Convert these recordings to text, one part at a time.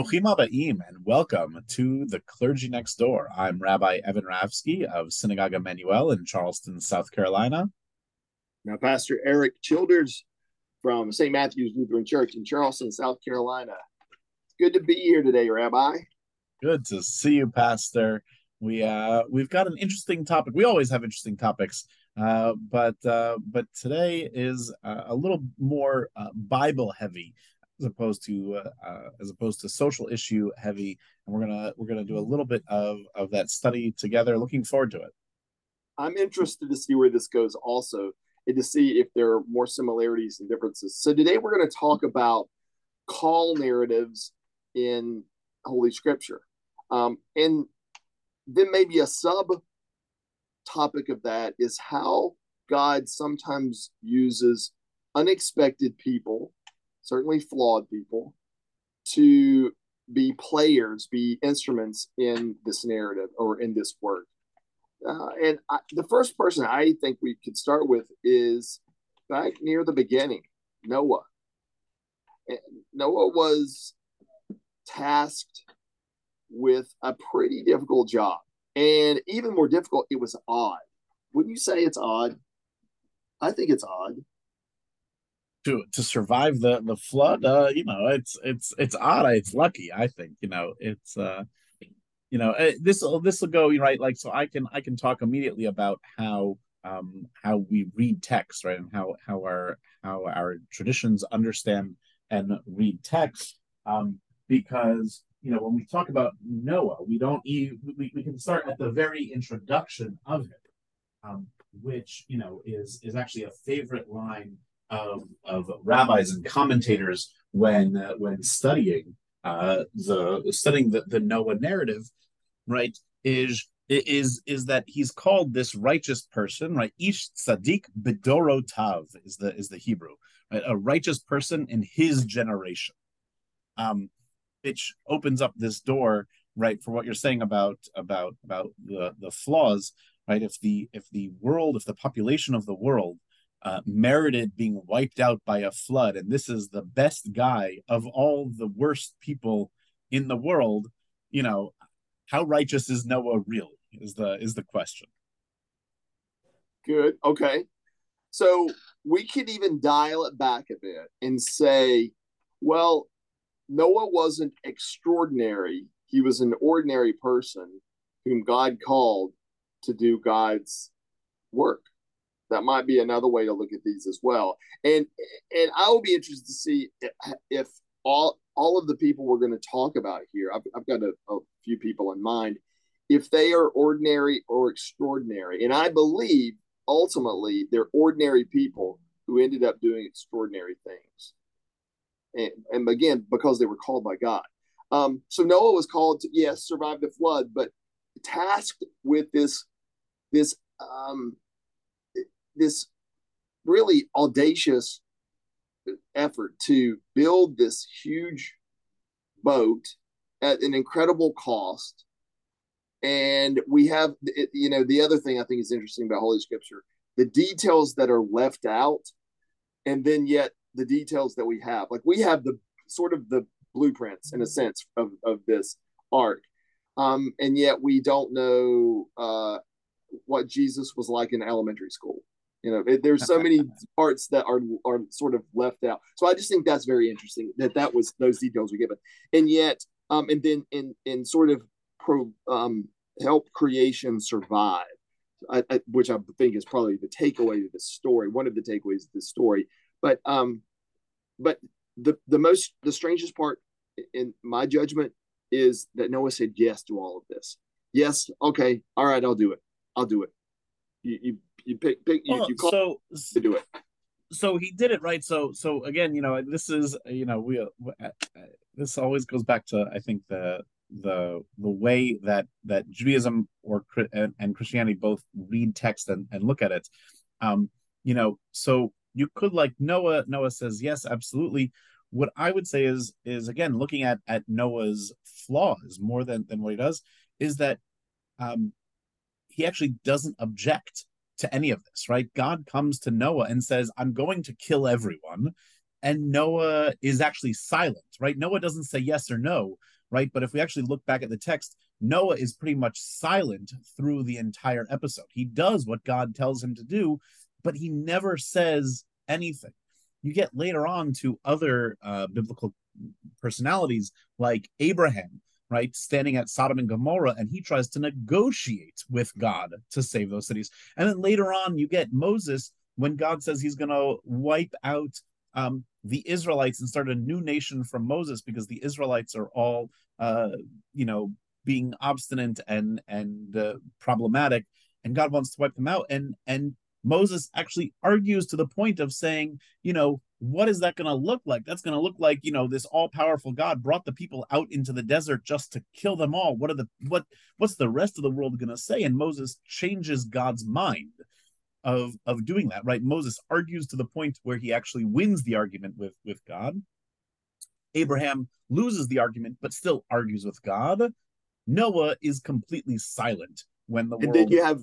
Bruchim Aba'im, and welcome to the Clergy Next Door. I'm Rabbi Evan Ravsky of Synagogue Emmanuel in Charleston, South Carolina. Now, Pastor Eric Childers from St. Matthew's Lutheran Church in Charleston, South Carolina. Good to be here today, Rabbi. Good to see you, Pastor. We uh we've got an interesting topic. We always have interesting topics, uh, but uh, but today is uh, a little more uh, Bible heavy as opposed to uh, uh, as opposed to social issue heavy and we're gonna we're gonna do a little bit of of that study together. Looking forward to it. I'm interested to see where this goes also and to see if there are more similarities and differences. So today we're going to talk about call narratives in holy scripture. Um, and then maybe a sub topic of that is how god sometimes uses unexpected people certainly flawed people, to be players, be instruments in this narrative or in this work. Uh, and I, the first person I think we could start with is back near the beginning, Noah. And Noah was tasked with a pretty difficult job. And even more difficult, it was odd. Wouldn't you say it's odd? I think it's odd to to survive the the flood uh you know it's it's it's odd. It's lucky i think you know it's uh you know eh, this will this will go right like so i can i can talk immediately about how um how we read text right and how how our how our traditions understand and read text um because you know when we talk about noah we don't we, we can start at the very introduction of it um which you know is is actually a favorite line of, of rabbis and commentators when uh, when studying uh, the studying the, the Noah narrative, right? Is is is that he's called this righteous person, right? Ish tzaddik bedorotav is the is the Hebrew, right? A righteous person in his generation, um, which opens up this door, right, for what you're saying about about about the the flaws, right? If the if the world, if the population of the world uh, merited being wiped out by a flood, and this is the best guy of all the worst people in the world. You know, how righteous is Noah really? Is the is the question. Good. Okay. So we could even dial it back a bit and say, well, Noah wasn't extraordinary. He was an ordinary person whom God called to do God's work that might be another way to look at these as well. And and I will be interested to see if, if all all of the people we're going to talk about here, I've, I've got a, a few people in mind, if they are ordinary or extraordinary. And I believe ultimately they're ordinary people who ended up doing extraordinary things. And, and again, because they were called by God. Um, so Noah was called to, yes, survive the flood, but tasked with this, this um, this really audacious effort to build this huge boat at an incredible cost. And we have you know the other thing i think is interesting about holy scripture the details that are left out and then yet the details that we have. Like we have the sort of the blueprints in a sense of, of this ark. Um, and yet we don't know uh, what jesus was like in elementary school you know, it, there's so many parts that are are sort of left out. So I just think that's very interesting that that was those details were given, and yet, um, and then in in sort of pro um help creation survive, I, I, which I think is probably the takeaway of the story. One of the takeaways of the story, but um, but the the most the strangest part in my judgment is that Noah said yes to all of this. Yes, okay, all right, I'll do it. I'll do it. You, you you pick, pick you, well, you call so to do it. So he did it right. So so again, you know, this is you know we uh, uh, this always goes back to I think the the the way that that Judaism or and, and Christianity both read text and, and look at it. Um, you know, so you could like Noah. Noah says yes, absolutely. What I would say is is again looking at at Noah's flaws more than than what he does is that um, he actually doesn't object to any of this, right? God comes to Noah and says, I'm going to kill everyone. and Noah is actually silent, right? Noah doesn't say yes or no, right? But if we actually look back at the text, Noah is pretty much silent through the entire episode. He does what God tells him to do, but he never says anything. You get later on to other uh, biblical personalities like Abraham, right, standing at Sodom and Gomorrah, and he tries to negotiate with God to save those cities. And then later on, you get Moses when God says he's going to wipe out um, the Israelites and start a new nation from Moses because the Israelites are all, uh, you know, being obstinate and and uh, problematic, and God wants to wipe them out. And and Moses actually argues to the point of saying, you know, what is that going to look like? That's going to look like, you know, this all-powerful God brought the people out into the desert just to kill them all. What are the what what's the rest of the world going to say? And Moses changes God's mind of of doing that, right? Moses argues to the point where he actually wins the argument with with God. Abraham loses the argument but still argues with God. Noah is completely silent when the and world then you have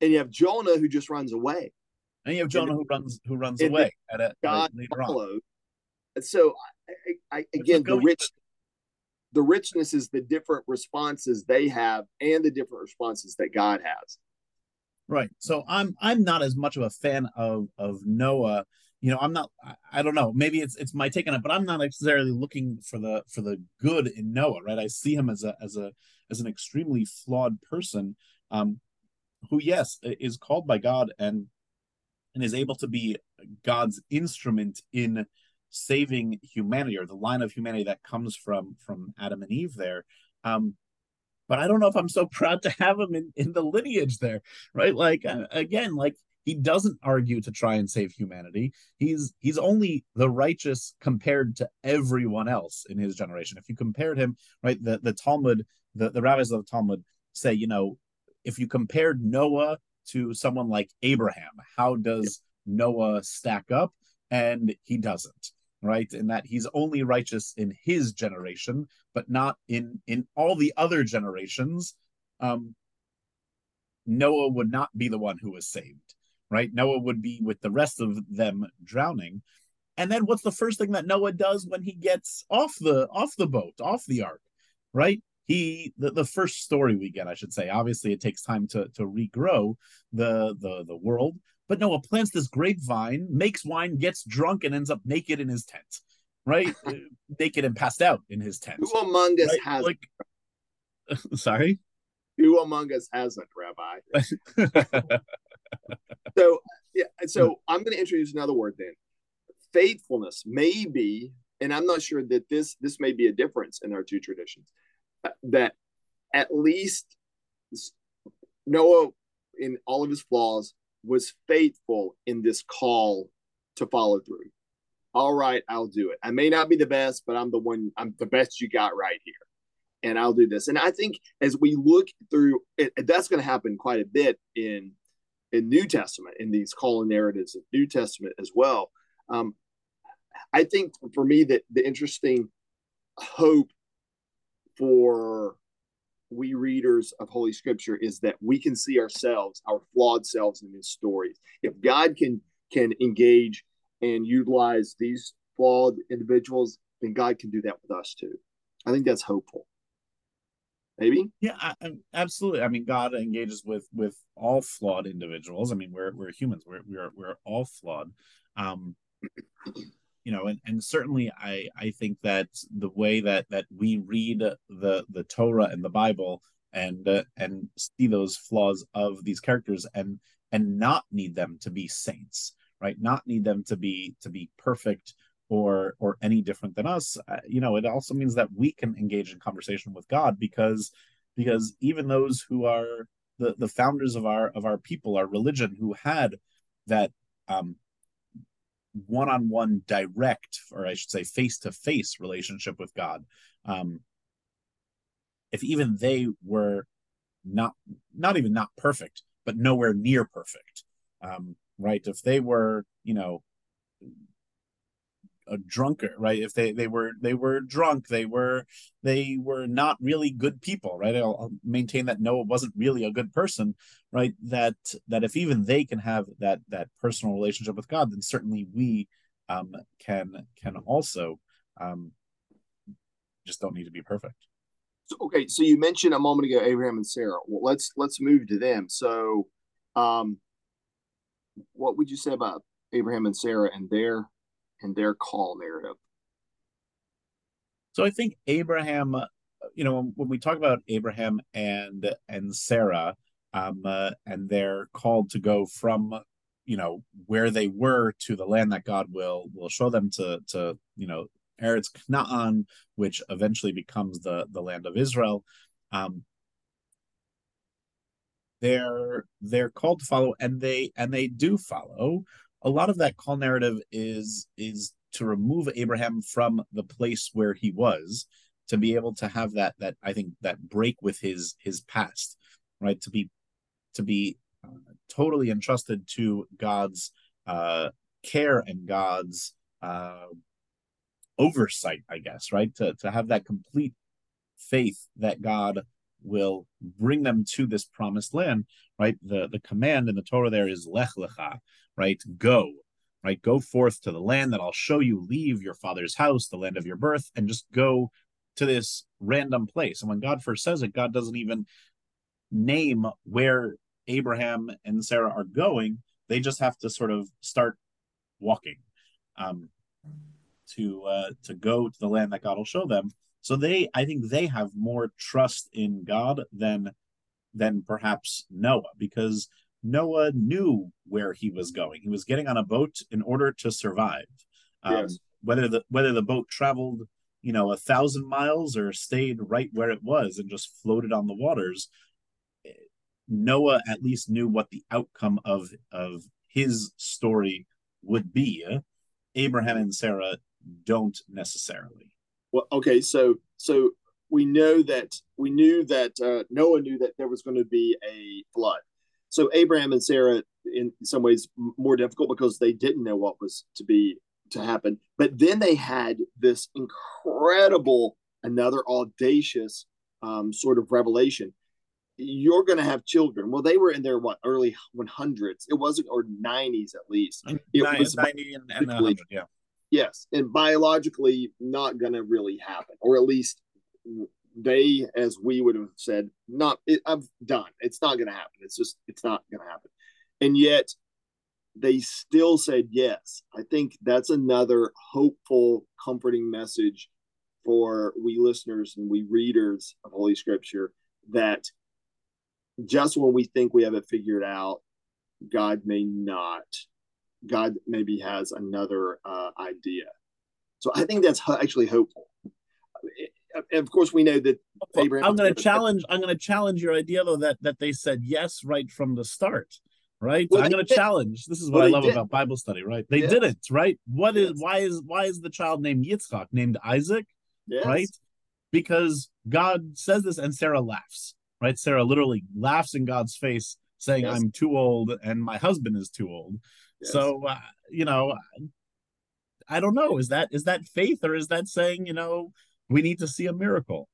and you have Jonah who just runs away. And you have Jonah who runs who runs away at a, God later on. And so, I, I, again, the rich, the richness is the different responses they have and the different responses that God has. Right. So I'm I'm not as much of a fan of of Noah. You know, I'm not. I, I don't know. Maybe it's it's my take on it, but I'm not necessarily looking for the for the good in Noah. Right. I see him as a as a as an extremely flawed person. Um, who yes is called by God and and is able to be God's instrument in saving humanity or the line of humanity that comes from from Adam and Eve there. Um, but I don't know if I'm so proud to have him in, in the lineage there, right? Like uh, again, like he doesn't argue to try and save humanity. He's he's only the righteous compared to everyone else in his generation. If you compared him, right, the the Talmud, the, the rabbis of the Talmud say, you know, if you compared Noah to someone like Abraham, how does Noah stack up? And he doesn't, right? And that he's only righteous in his generation, but not in in all the other generations. Um, Noah would not be the one who was saved, right? Noah would be with the rest of them drowning. And then what's the first thing that Noah does when he gets off the off the boat, off the ark, right? He the, the first story we get i should say obviously it takes time to to regrow the the the world but noah plants this grapevine makes wine gets drunk and ends up naked in his tent right? Uh, naked and passed out in his tent who among us right? has like sorry? Who among us hasn't rabbi? So yeah so i'm going to introduce another word then. Faithfulness maybe and i'm not sure that this this may be a difference in our two traditions that at least Noah, in all of his flaws, was faithful in this call to follow through. All right, I'll do it. I may not be the best, but I'm the one, I'm the best you got right here. And I'll do this. And I think as we look through it, that's going to happen quite a bit in in New Testament, in these call narratives of New Testament as well. Um, I think for me that the interesting hope for we readers of Holy Scripture is that we can see ourselves, our flawed selves in these stories. If God can can engage and utilize these flawed individuals, then God can do that with us too. I think that's hopeful. Maybe. Yeah, I, absolutely. I mean, God engages with with all flawed individuals. I mean, we're we're humans. We're we're we're all flawed. Um, you know and, and certainly i i think that the way that that we read the the torah and the bible and uh, and see those flaws of these characters and and not need them to be saints right? Not need them to be to be perfect or or any different than us. Uh, you know it also means that we can engage in conversation with god because because even those who are the the founders of our of our people our religion who had that um one-on-one direct or i should say face-to-face relationship with god um if even they were not not even not perfect but nowhere near perfect um right? If they were you know a drunkard right if they they were they were drunk they were they were not really good people right I'll, I'll, maintain that noah wasn't really a good person right that that if even they can have that that personal relationship with god then certainly we um, can can also um, just don't need to be perfect. So, okay, so you mentioned a moment ago Abraham and Sarah. Well, let's let's move to them. So, um, what would you say about Abraham and Sarah and their and their call narrative? So I think Abraham, you know, when we talk about Abraham and and Sarah, um, uh, and they're called to go from, you know, where they were to the land that God will will show them to to you know Eretz Canaan, which eventually becomes the the land of Israel. Um, they're they're called to follow, and they and they do follow. A lot of that call narrative is is to remove Abraham from the place where he was, to be able to have that that I think that break with his his past, right? To be to be uh, totally entrusted to God's uh, care and God's uh, oversight, I guess, right? To to have that complete faith that God will bring them to this promised land, right? The the command in the Torah there is lech lecha, right? Go, right? Go forth to the land that I'll show you. Leave your father's house, the land of your birth, and just go to this random place. And when God first says it, God doesn't even name where Abraham and Sarah are going. They just have to sort of start walking. Um, to uh, to go to the land that God will show them. So they, I think, they have more trust in God than than perhaps Noah, because Noah knew where he was going. He was getting on a boat in order to survive. Um, yes. Whether the whether the boat traveled, you know, a thousand miles or stayed right where it was and just floated on the waters, Noah at least knew what the outcome of of his story would be. Abraham and Sarah don't necessarily. Well, okay, so so we know that we knew that uh, Noah knew that there was going to be a flood. So Abraham and Sarah, in some ways, more difficult because they didn't know what was to be to happen. But then they had this incredible, another audacious um, sort of revelation. You're going to have children. Well, they were in their what early 100s. It wasn't or 90s at least. It was 90 and, and 100, yeah. Yes, and biologically not going to really happen, or at least they, as we would have said, not. It, I'm done. It's not going to happen. It's just it's not going to happen, and yet they still said yes. I think that's another hopeful, comforting message for we listeners and we readers of Holy Scripture that just when we think we have it figured out, God may not God maybe has another uh, idea. So I think that's actually hopeful. And of course, we know that Abraham. I'm going to challenge. I'm going to challenge your idea though that that they said yes right from the start. Right. Well, I'm going to challenge. This is what well, I love did. about Bible study. Right. They yes. didn't. Right. What yes. is why is why is the child named Yitzchak named Isaac? Yes. Right. Because God says this and Sarah laughs. Right. Sarah literally laughs in God's face, saying, "I'm too old and my husband is too old." Yes. So uh, you know, I don't know. Is that is that faith or is that saying you know we need to see a miracle?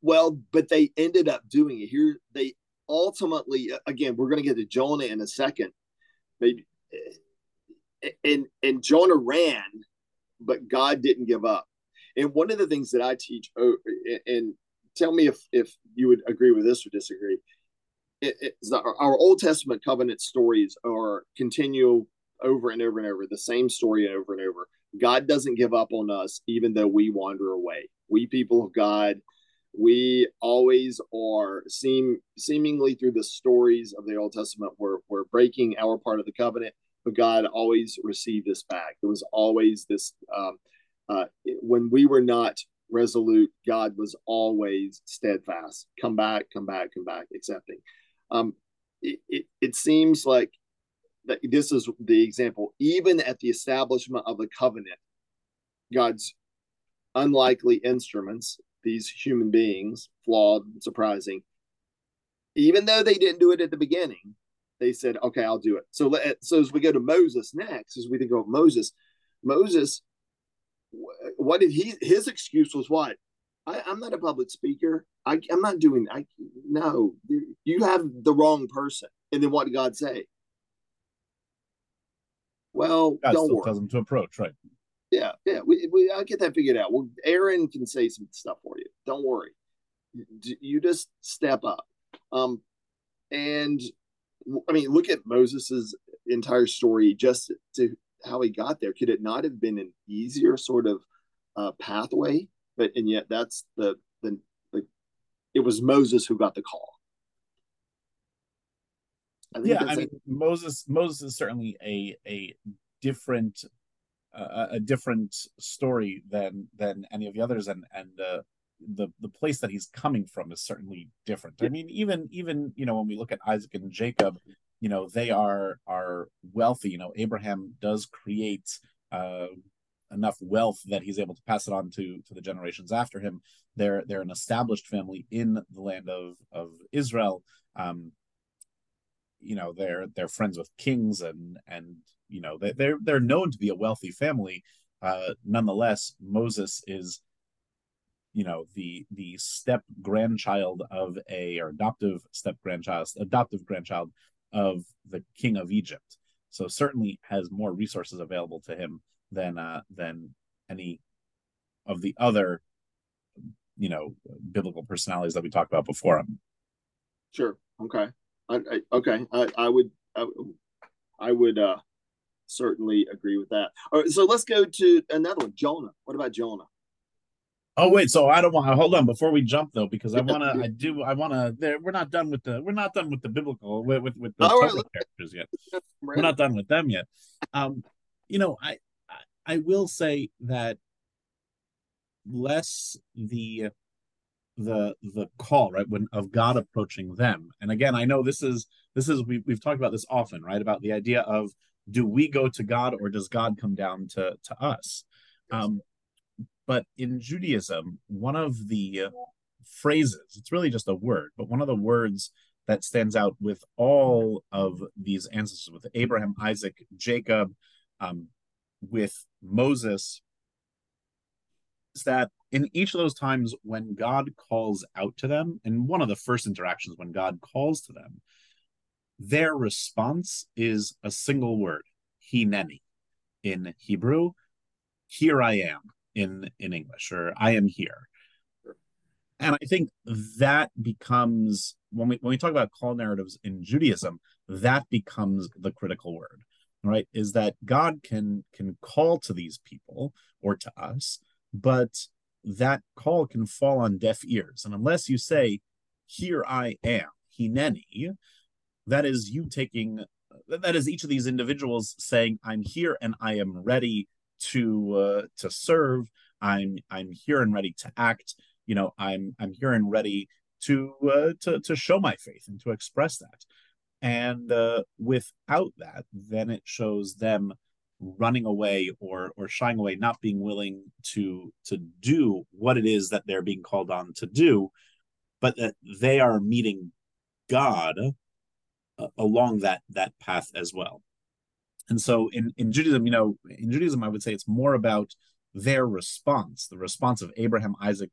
Well, but they ended up doing it. Here they ultimately again we're going to get to Jonah in a second, maybe, eh, eh, and and Jonah ran, but God didn't give up. And one of the things that I teach, oh, eh, and tell me if if you would agree with this or disagree it, our Old Testament covenant stories are continue over and over and over, the same story over and over. God doesn't give up on us, even though we wander away. We people of God, we always are seem seemingly through the stories of the Old Testament, we're, we're breaking our part of the covenant, but God always received us back. There was always this um, uh, when we were not resolute, God was always steadfast. Come back, come back, come back, accepting. Um, it, it, it seems like that this is the example. Even at the establishment of the covenant, God's unlikely instruments, these human beings, flawed, surprising, even though they didn't do it at the beginning, they said, "Okay, I'll do it." So, so as we go to Moses next, as we think of Moses, Moses, what did he? His excuse was what? I, am not a public speaker. I, am not doing. I no. You have the wrong person. And then what did God say? Well, God don't still worry. tells him to approach, right? Yeah, yeah. We, we I'll get that figured out. Well, Aaron can say some stuff for you. Don't worry. You just step up. Um, and I mean, look at Moses's entire story, just to how he got there. Could it not have been an easier sort of uh, pathway? But and yet that's the the the it was Moses who got the call. I yeah, I mean Moses. Moses is certainly a a different uh, a different story than than any of the others, and and uh, the the place that he's coming from is certainly different. I mean, even even you know when we look at Isaac and Jacob, you know they are are wealthy. You know, Abraham does create uh, enough wealth that he's able to pass it on to to the generations after him. They're they're an established family in the land of of Israel. Um, you know, they're they're friends with kings and and you know they, they're they're known to be a wealthy family. Uh, nonetheless, Moses is you know the the step grandchild of a or adoptive step grandchild adoptive grandchild of the king of Egypt. So certainly has more resources available to him than uh, than any of the other you know biblical personalities that we talked about before him. Sure. Okay. I, I, okay. I, I would I, I would uh certainly agree with that. All right, so let's go to another one. Jonah. What about Jonah? Oh wait, so I don't want to hold on before we jump though, because I want to. I do. I want to. There, we're not done with the. We're not done with the biblical with with, with the right, characters yet. We're not done with them yet. Um, you know, I, I I will say that less the the the call right when of God approaching them, and again, I know this is this is we we've talked about this often, right? About the idea of do we go to God or does God come down to to us? Um, but in Judaism, one of the phrases, it's really just a word, but one of the words that stands out with all of these ancestors, with Abraham, Isaac, Jacob, um, with Moses, is that in each of those times when God calls out to them, and one of the first interactions when God calls to them, their response is a single word, hineni in Hebrew, here I am in in English, or I am here. And I think that becomes when we when we talk about call narratives in Judaism, that becomes the critical word, right? Is that God can can call to these people or to us, but that call can fall on deaf ears. And unless you say, Here I am, Hineni, that is you taking that is each of these individuals saying, I'm here and I am ready to uh, to serve. I'm I'm here and ready to act. You know, I'm I'm here and ready to uh, to to show my faith and to express that. And uh, without that, then it shows them running away or or shying away, not being willing to to do what it is that they're being called on to do, but that they are meeting God uh, along that that path as well. And so in, in Judaism, you know, in Judaism, I would say it's more about their response, the response of Abraham, Isaac,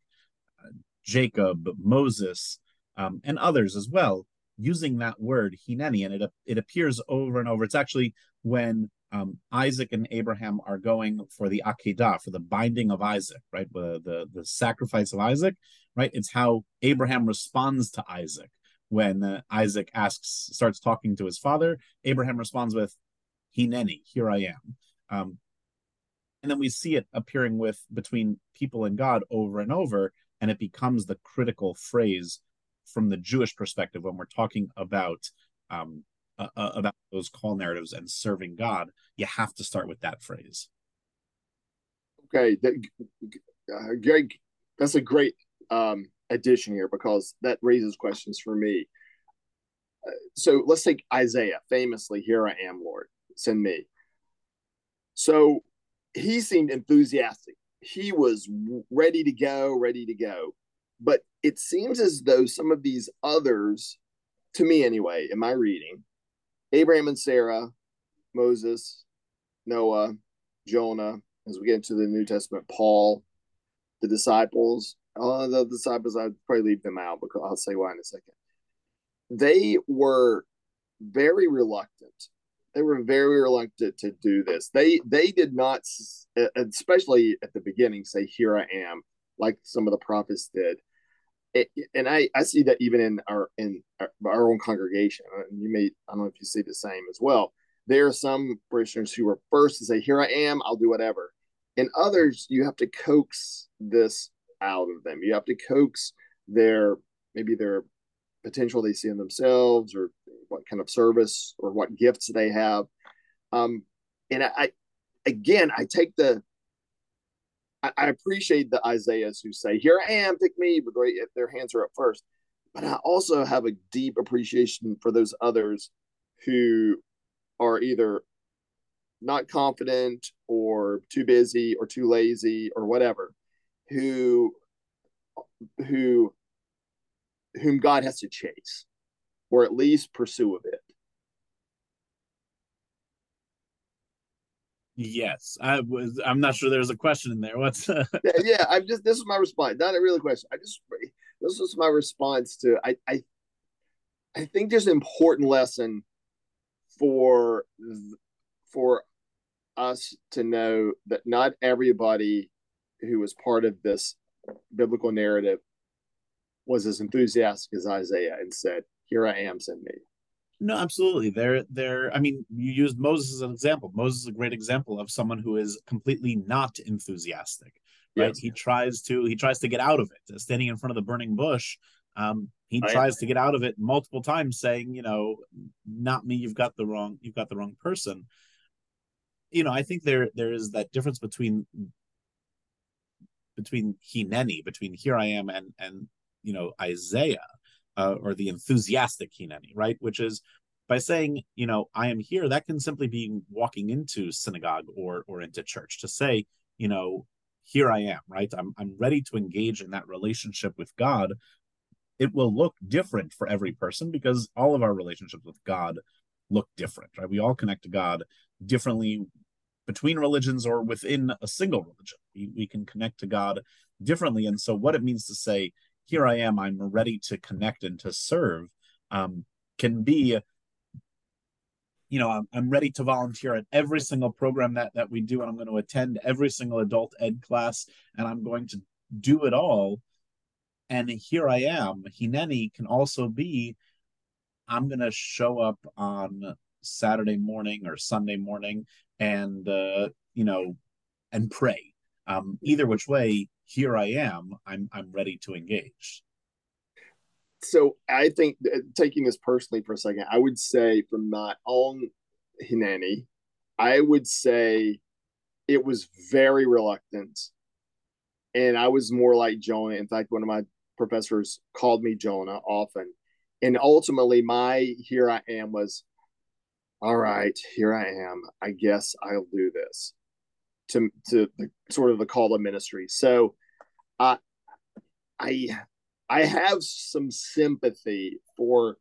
uh, Jacob, Moses, um, and others as well, using that word hineni, and it it appears over and over. It's actually when um, Isaac and Abraham are going for the akedah, for the binding of Isaac, right? The, the the sacrifice of Isaac, right? It's how Abraham responds to Isaac when uh, Isaac asks, starts talking to his father. Abraham responds with, Hineni, here I am. Um, and then we see it appearing with between people and God over and over, and it becomes the critical phrase from the Jewish perspective when we're talking about um, uh, about those call narratives and serving God. You have to start with that phrase. Okay, uh, Greg, that's a great um, addition here because that raises questions for me. Uh, so let's take Isaiah, famously, "Here I am, Lord." Send me. So he seemed enthusiastic. He was ready to go, ready to go. But it seems as though some of these others, to me anyway, in my reading, Abraham and Sarah, Moses, Noah, Jonah, as we get into the New Testament, Paul, the disciples, all the disciples, I'd probably leave them out because I'll say why in a second. They were very reluctant they were very reluctant to do this. They they did not, especially at the beginning, say "Here I am," like some of the prophets did. It, and I, I see that even in our in our, our own congregation. Uh, and You may I don't know if you see the same as well. There are some parishioners who are first to say, "Here I am, I'll do whatever," and others you have to coax this out of them. You have to coax their maybe their potential they see in themselves or what kind of service or what gifts they have. Um, and I, again, I take the, I, I, appreciate the Isaiahs who say, "Here I am, pick me," but their hands are up first. But I also have a deep appreciation for those others who are either not confident or too busy or too lazy or whatever, who who whom God has to chase or at least pursue a bit. Yes, I was. I'm not sure there's a question in there. What's? yeah, yeah, I'm just. This is my response. Not a real question. I just. This was my response to. I. I. I think there's an important lesson for for us to know that not everybody who was part of this biblical narrative was as enthusiastic as Isaiah and said, "Here I am, send me." No, absolutely. They're they're. I mean, you used Moses as an example. Moses is a great example of someone who is completely not enthusiastic. Right? Yes. He tries to he tries to get out of it. Standing in front of the burning bush, um, he I tries am. to get out of it multiple times, saying, "You know, not me. You've got the wrong. You've got the wrong person." You know, I think there there is that difference between between Hineni, between here I am and and you know Isaiah uh, or the enthusiastic Hineni, right? Which is by saying, you know, I am here. That can simply be walking into synagogue or or into church to say, you know, here I am, right? I'm I'm ready to engage in that relationship with God. It will look different for every person because all of our relationships with God look different, right? We all connect to God differently between religions or within a single religion. We, we can connect to God differently. And so, what it means to say, here I am, I'm ready to connect and to serve, um, can be, you know, I'm, I'm ready to volunteer at every single program that that we do, and I'm going to attend every single adult ed class, and I'm going to do it all. And here I am. Hineni can also be, I'm going to show up on Saturday morning or Sunday morning and uh, you know and pray. Um, either which way, here I am. I'm I'm ready to engage. So I think taking this personally for a second, I would say from my own Hineni, I would say it was very reluctant. And I was more like Jonah. In fact, one of my professors called me Jonah often. And ultimately, my here I am was all right, here I am. I guess I'll do this to to the sort of the call of ministry. So uh, I I have some sympathy for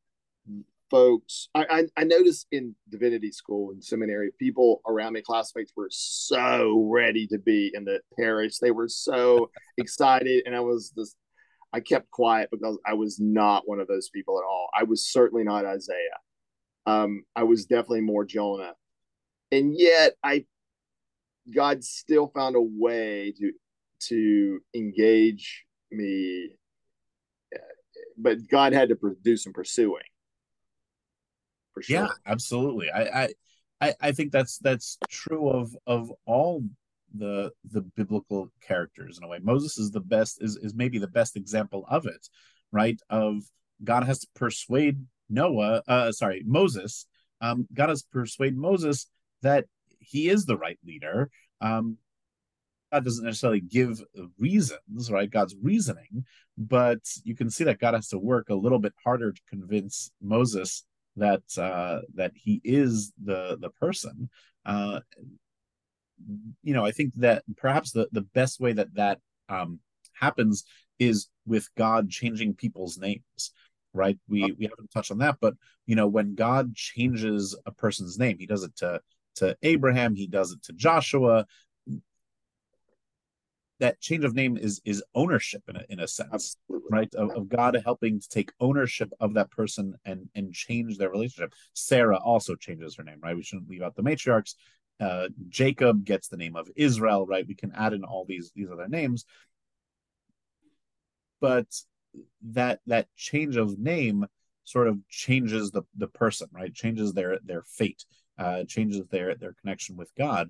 folks. I, I, I noticed in divinity school and seminary, people around me, classmates, were so ready to be in the parish. They were so excited, and I was this. I kept quiet because I was not one of those people at all. I was certainly not Isaiah. Um, I was definitely more Jonah, and yet I, God still found a way to to engage me, but God had to do some pursuing. For sure. Yeah, absolutely. I, I, I think that's that's true of of all the the biblical characters in a way. Moses is the best is is maybe the best example of it, right? Of God has to persuade Noah, uh, sorry, Moses, um, got us persuade Moses that he is the right leader. Um, God doesn't necessarily give reasons, right? God's reasoning, but you can see that God has to work a little bit harder to convince Moses that uh, that he is the the person. Uh, you know, I think that perhaps the the best way that that um, happens is with God changing people's names right? We we haven't touched on that, but you know, when God changes a person's name, he does it to to Abraham, he does it to Joshua. that change of name is is ownership in a, in a sense Absolutely. right? Of, of, god helping to take ownership of that person and and change their relationship. Sarah also changes her name right? We shouldn't leave out the matriarchs. Uh, jacob gets the name of israel right? We can add in all these these other names. But that that change of name sort of changes the the person right? Changes their their fate uh changes their their connection with god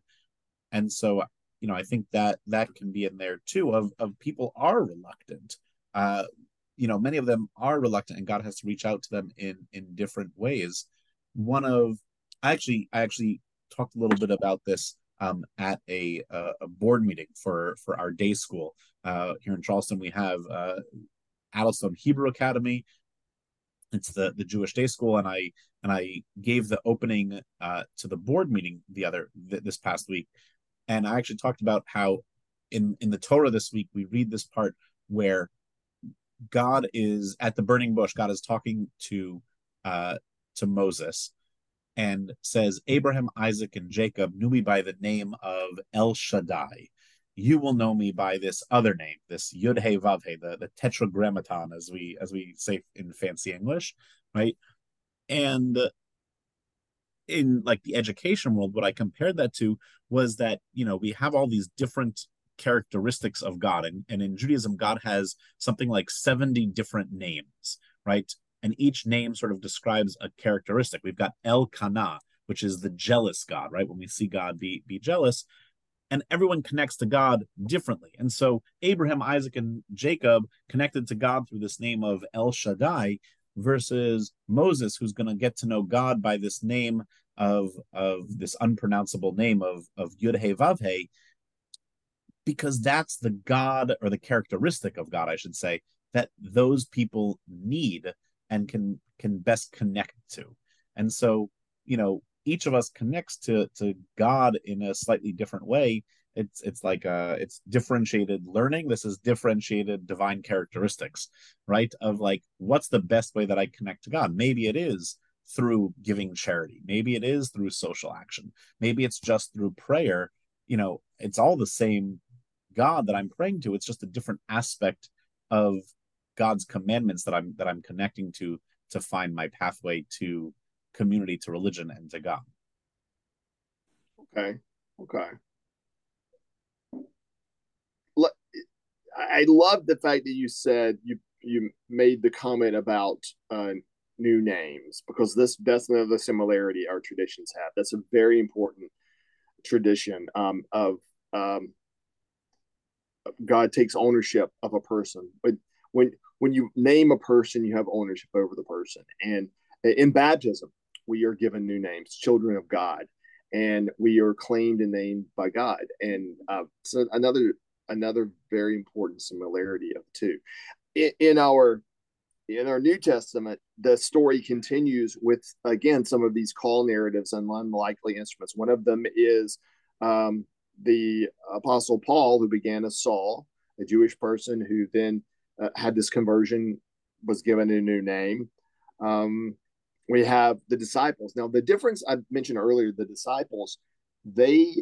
and so you know i think that that can be in there too of of people are reluctant uh you know many of them are reluctant and god has to reach out to them in in different ways one of i actually i actually talked a little bit about this um, at a, a board meeting for for our day school uh, here in Charleston. We have uh, Hebrew Academy. It's the the Jewish day school, and I and I gave the opening uh, to the board meeting the other th- this past week, and I actually talked about how in in the Torah this week we read this part where God is at the burning bush. God is talking to uh, to Moses and says, Abraham, Isaac, and Jacob knew me by the name of El Shaddai, you will know me by this other name, this Yud He Vav He, the, the tetragrammaton, as we as we say in fancy English, right? And in like the education world, what I compared that to was that you know we have all these different characteristics of God, and, and in Judaism, God has something like 70 different names, right? And each name sort of describes a characteristic. We've got El Kana, which is the jealous God, right? When we see God be be jealous, and everyone connects to God differently. And so Abraham, Isaac, and Jacob connected to God through this name of El Shaddai versus Moses, who's going to get to know God by this name of of this unpronounceable name of of Yud He Vav He, because that's the God or the characteristic of God, I should say, that those people need and can can best connect to. And so, you know, each of us connects to to God in a slightly different way. It's it's like uh it's differentiated learning. This is differentiated divine characteristics, right? Of like what's the best way that I connect to God? Maybe it is through giving charity. Maybe it is through social action. Maybe it's just through prayer. You know, it's all the same God that I'm praying to. It's just a different aspect of God's commandments that I'm that I'm connecting to to find my pathway to community to religion and to God. Okay. Okay. I love the fact that you said you you made the comment about uh, new names because this that's another similarity our traditions have. That's a very important tradition um, of um, God takes ownership of a person. But when when you name a person, you have ownership over the person. And in baptism, we are given new names, children of God, and we are claimed and named by God. And uh, so another another very important similarity of two. In, in our in our New Testament, the story continues with again some of these call narratives and unlikely instruments. One of them is um, the Apostle Paul, who began as Saul, a Jewish person who then uh, had this conversion, was given a new name. Um, we have the disciples. Now, the difference I mentioned earlier, the disciples, they,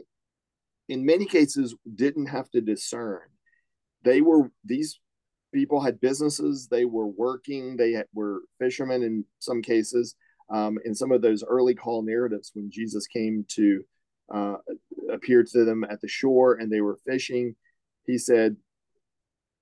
in many cases, didn't have to discern. They were, these people had businesses, they were working, they had, were fishermen in some cases. Um, in some of those early call narratives, when Jesus came to uh, appear to them at the shore and they were fishing, he said,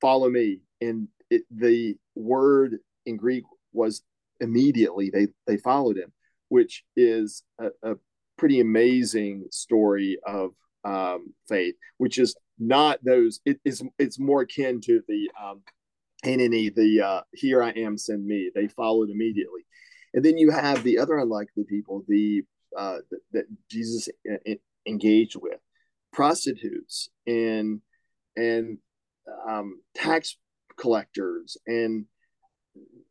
Follow me. And it, the word in Greek was immediately they they followed him, which is a, a pretty amazing story of um, faith, which is not those. It is it's more akin to the um, Hineni, the uh, "Here I am, send me." They followed immediately, and then you have the other unlikely people, the uh, that, that Jesus engaged with, prostitutes and and um, tax collectors and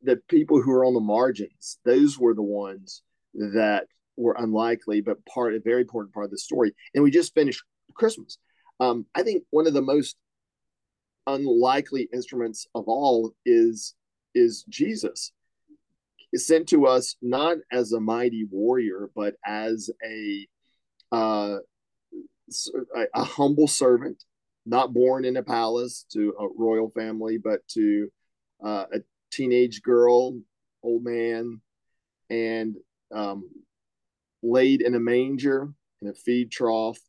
the people who are on the margins, those were the ones that were unlikely, but part a very important part of the story. And we just finished Christmas. Um, I think one of the most unlikely instruments of all is is Jesus, sent to us not as a mighty warrior, but as a uh, a, a humble servant not born in a palace to a royal family, but to uh, a teenage girl, old man, and um, laid in a manger in a feed trough.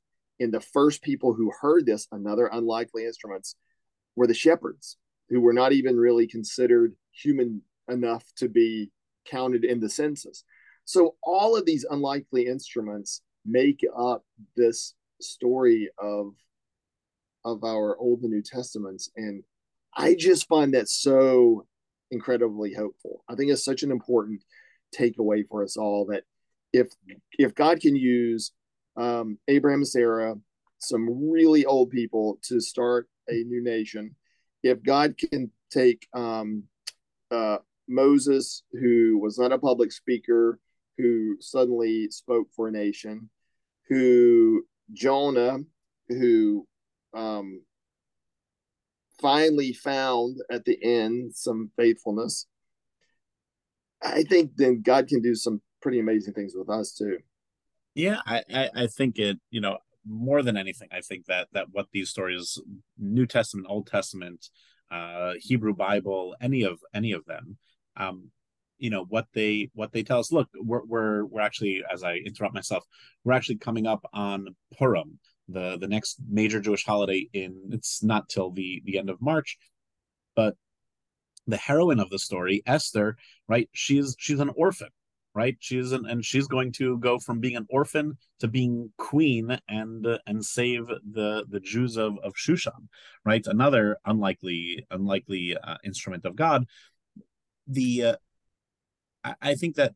And the first people who heard this, another unlikely instruments, were the shepherds, who were not even really considered human enough to be counted in the census. So all of these unlikely instruments make up this story of of our Old and New Testaments, and I just find that so incredibly hopeful. I think it's such an important takeaway for us all that if if God can use um, Abraham and Sarah, some really old people, to start a new nation, if God can take um, uh, Moses, who was not a public speaker, who suddenly spoke for a nation, who Jonah, who um, finally found at the end some faithfulness. I think then God can do some pretty amazing things with us too. Yeah, I, I, I think it, you know, more than anything, I think that that what these stories, New Testament, Old Testament, uh, Hebrew Bible, any of any of them, um, you know what they what they tell us. Look, we're we're we're actually, as I interrupt myself, we're actually coming up on Purim, the the next major Jewish holiday. In it's not till the the end of March, but the heroine of the story, Esther, right? She's she's an orphan, right? She's an and she's going to go from being an orphan to being queen and uh, and save the the Jews of of Shushan, right? Another unlikely unlikely uh, instrument of God the uh, I think that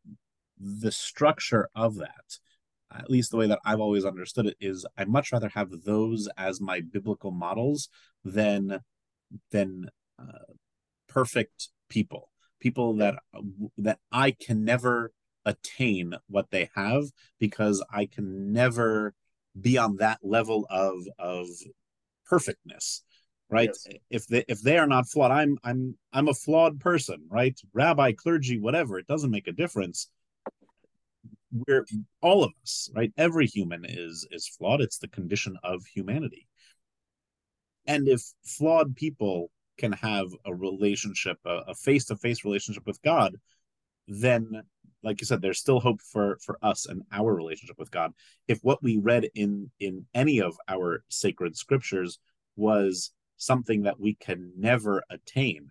the structure of that, at least the way that I've always understood it, is I much rather have those as my biblical models than than uh, perfect people, people that that I can never attain what they have because I can never be on that level of of perfectness right? Yes. if they if they are not flawed i'm i'm i'm a flawed person right? Rabbi clergy whatever it doesn't make a difference we're all of us right? Every human is is flawed. It's the condition of humanity. And if flawed people can have a relationship a face-to-face relationship with god then like you said there's still hope for for us and our relationship with god. If what we read in in any of our sacred scriptures was something that we can never attain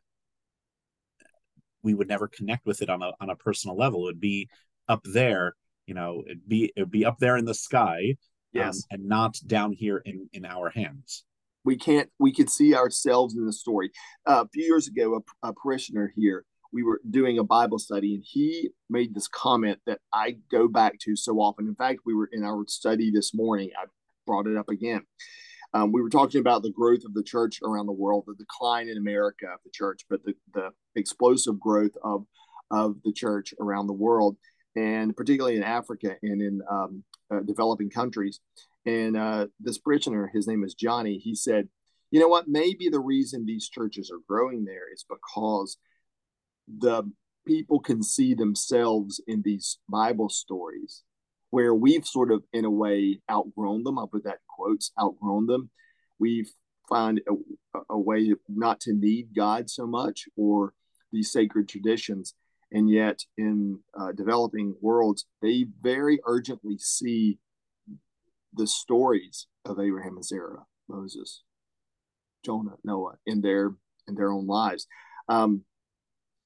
we would never connect with it on a on a personal level. It would be up there you know it'd be it'd be up there in the sky um, yes. um, and not down here in in our hands. We can't we could see ourselves in the story. Uh, a few years ago a, a parishioner here we were doing a bible study and he made this comment that i go back to so often. In fact we were in our study this morning i brought it up again. Um, we were talking about the growth of the church around the world, the decline in America of the church, but the, the explosive growth of, of the church around the world, and particularly in Africa and in um, uh, developing countries. And uh, this parishioner, his name is Johnny, he said, you know what, maybe the reason these churches are growing there is because the people can see themselves in these Bible stories where we've sort of, in a way, outgrown them. I'll put that in quotes, outgrown them. We've found a, a way not to need God so much or these sacred traditions. And yet, in uh, developing worlds, they very urgently see the stories of Abraham and Sarah, Moses, Jonah, Noah in their in their own lives. Um,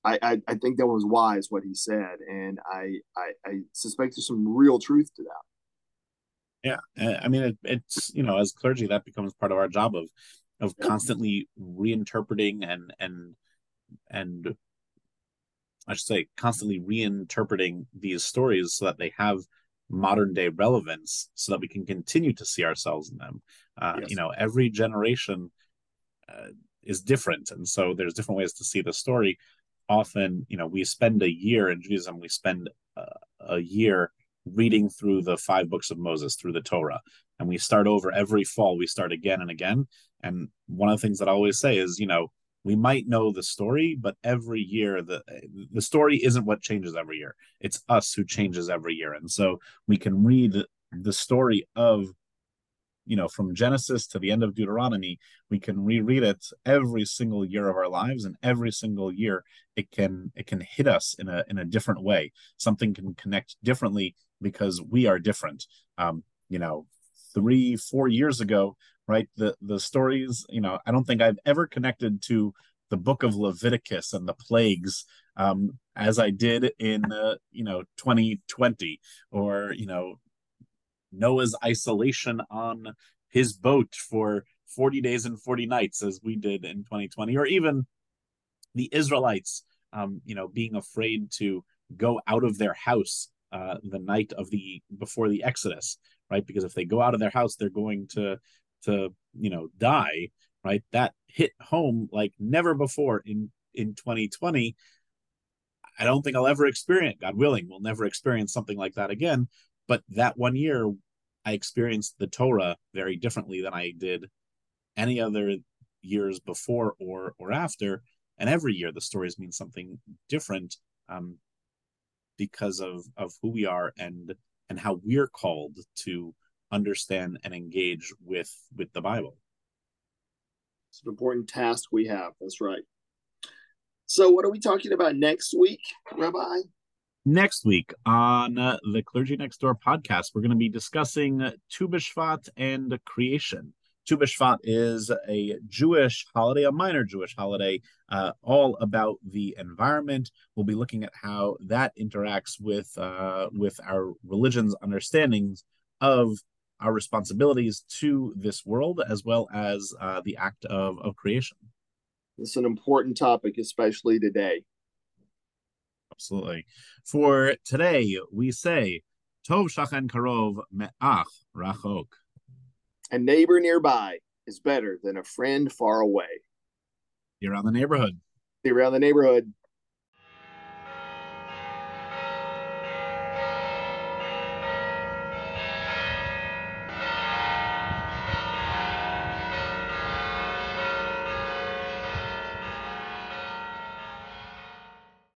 I, I, I think that was wise what he said, and I, I, I suspect there's some real truth to that. Yeah, I mean, it, it's you know, as clergy, that becomes part of our job of of constantly reinterpreting and and and I should say constantly reinterpreting these stories so that they have modern day relevance, so that we can continue to see ourselves in them. Uh, yes. You know, every generation uh, is different, and so there's different ways to see the story often, you know, we spend a year in Judaism, we spend uh, a year reading through the five books of Moses, through the Torah, and we start over every fall. We start again and again. And one of the things that I always say is, you know, we might know the story, but every year the the story isn't what changes every year. It's us who changes every year. And so we can read the story of you know from genesis to the end of deuteronomy we can reread it every single year of our lives and every single year it can it can hit us in a in a different way something can connect differently because we are different um you know three four years ago right the the stories you know i don't think i've ever connected to the book of leviticus and the plagues um as i did in uh, you know 2020 or you know Noah's isolation on his boat for 40 days and 40 nights, as we did in 2020, or even the Israelites, um, you know, being afraid to go out of their house uh, the night of the before the Exodus, right? Because if they go out of their house, they're going to to you know die, right? That hit home like never before in in 2020. I don't think I'll ever experience, God willing, we'll never experience something like that again. But that one year, I experienced the Torah very differently than I did any other years before or or after. And every year the stories mean something different um, because of of who we are and and how we're called to understand and engage with with the Bible. It's an important task we have. That's right. So, what are we talking about next week, Rabbi? Next week on uh, the Clergy Next Door podcast, we're going to be discussing Tu B'Shvat and creation. Tu B'Shvat is a Jewish holiday, a minor Jewish holiday, uh, all about the environment. We'll be looking at how that interacts with uh, with our religion's understandings of our responsibilities to this world, as well as uh, the act of, of creation. It's an important topic, especially today. Absolutely. For today, we say, Tov Shachen Karov Me'ach Rachok. A neighbor nearby is better than a friend far away. Be around the neighborhood. Be around the neighborhood.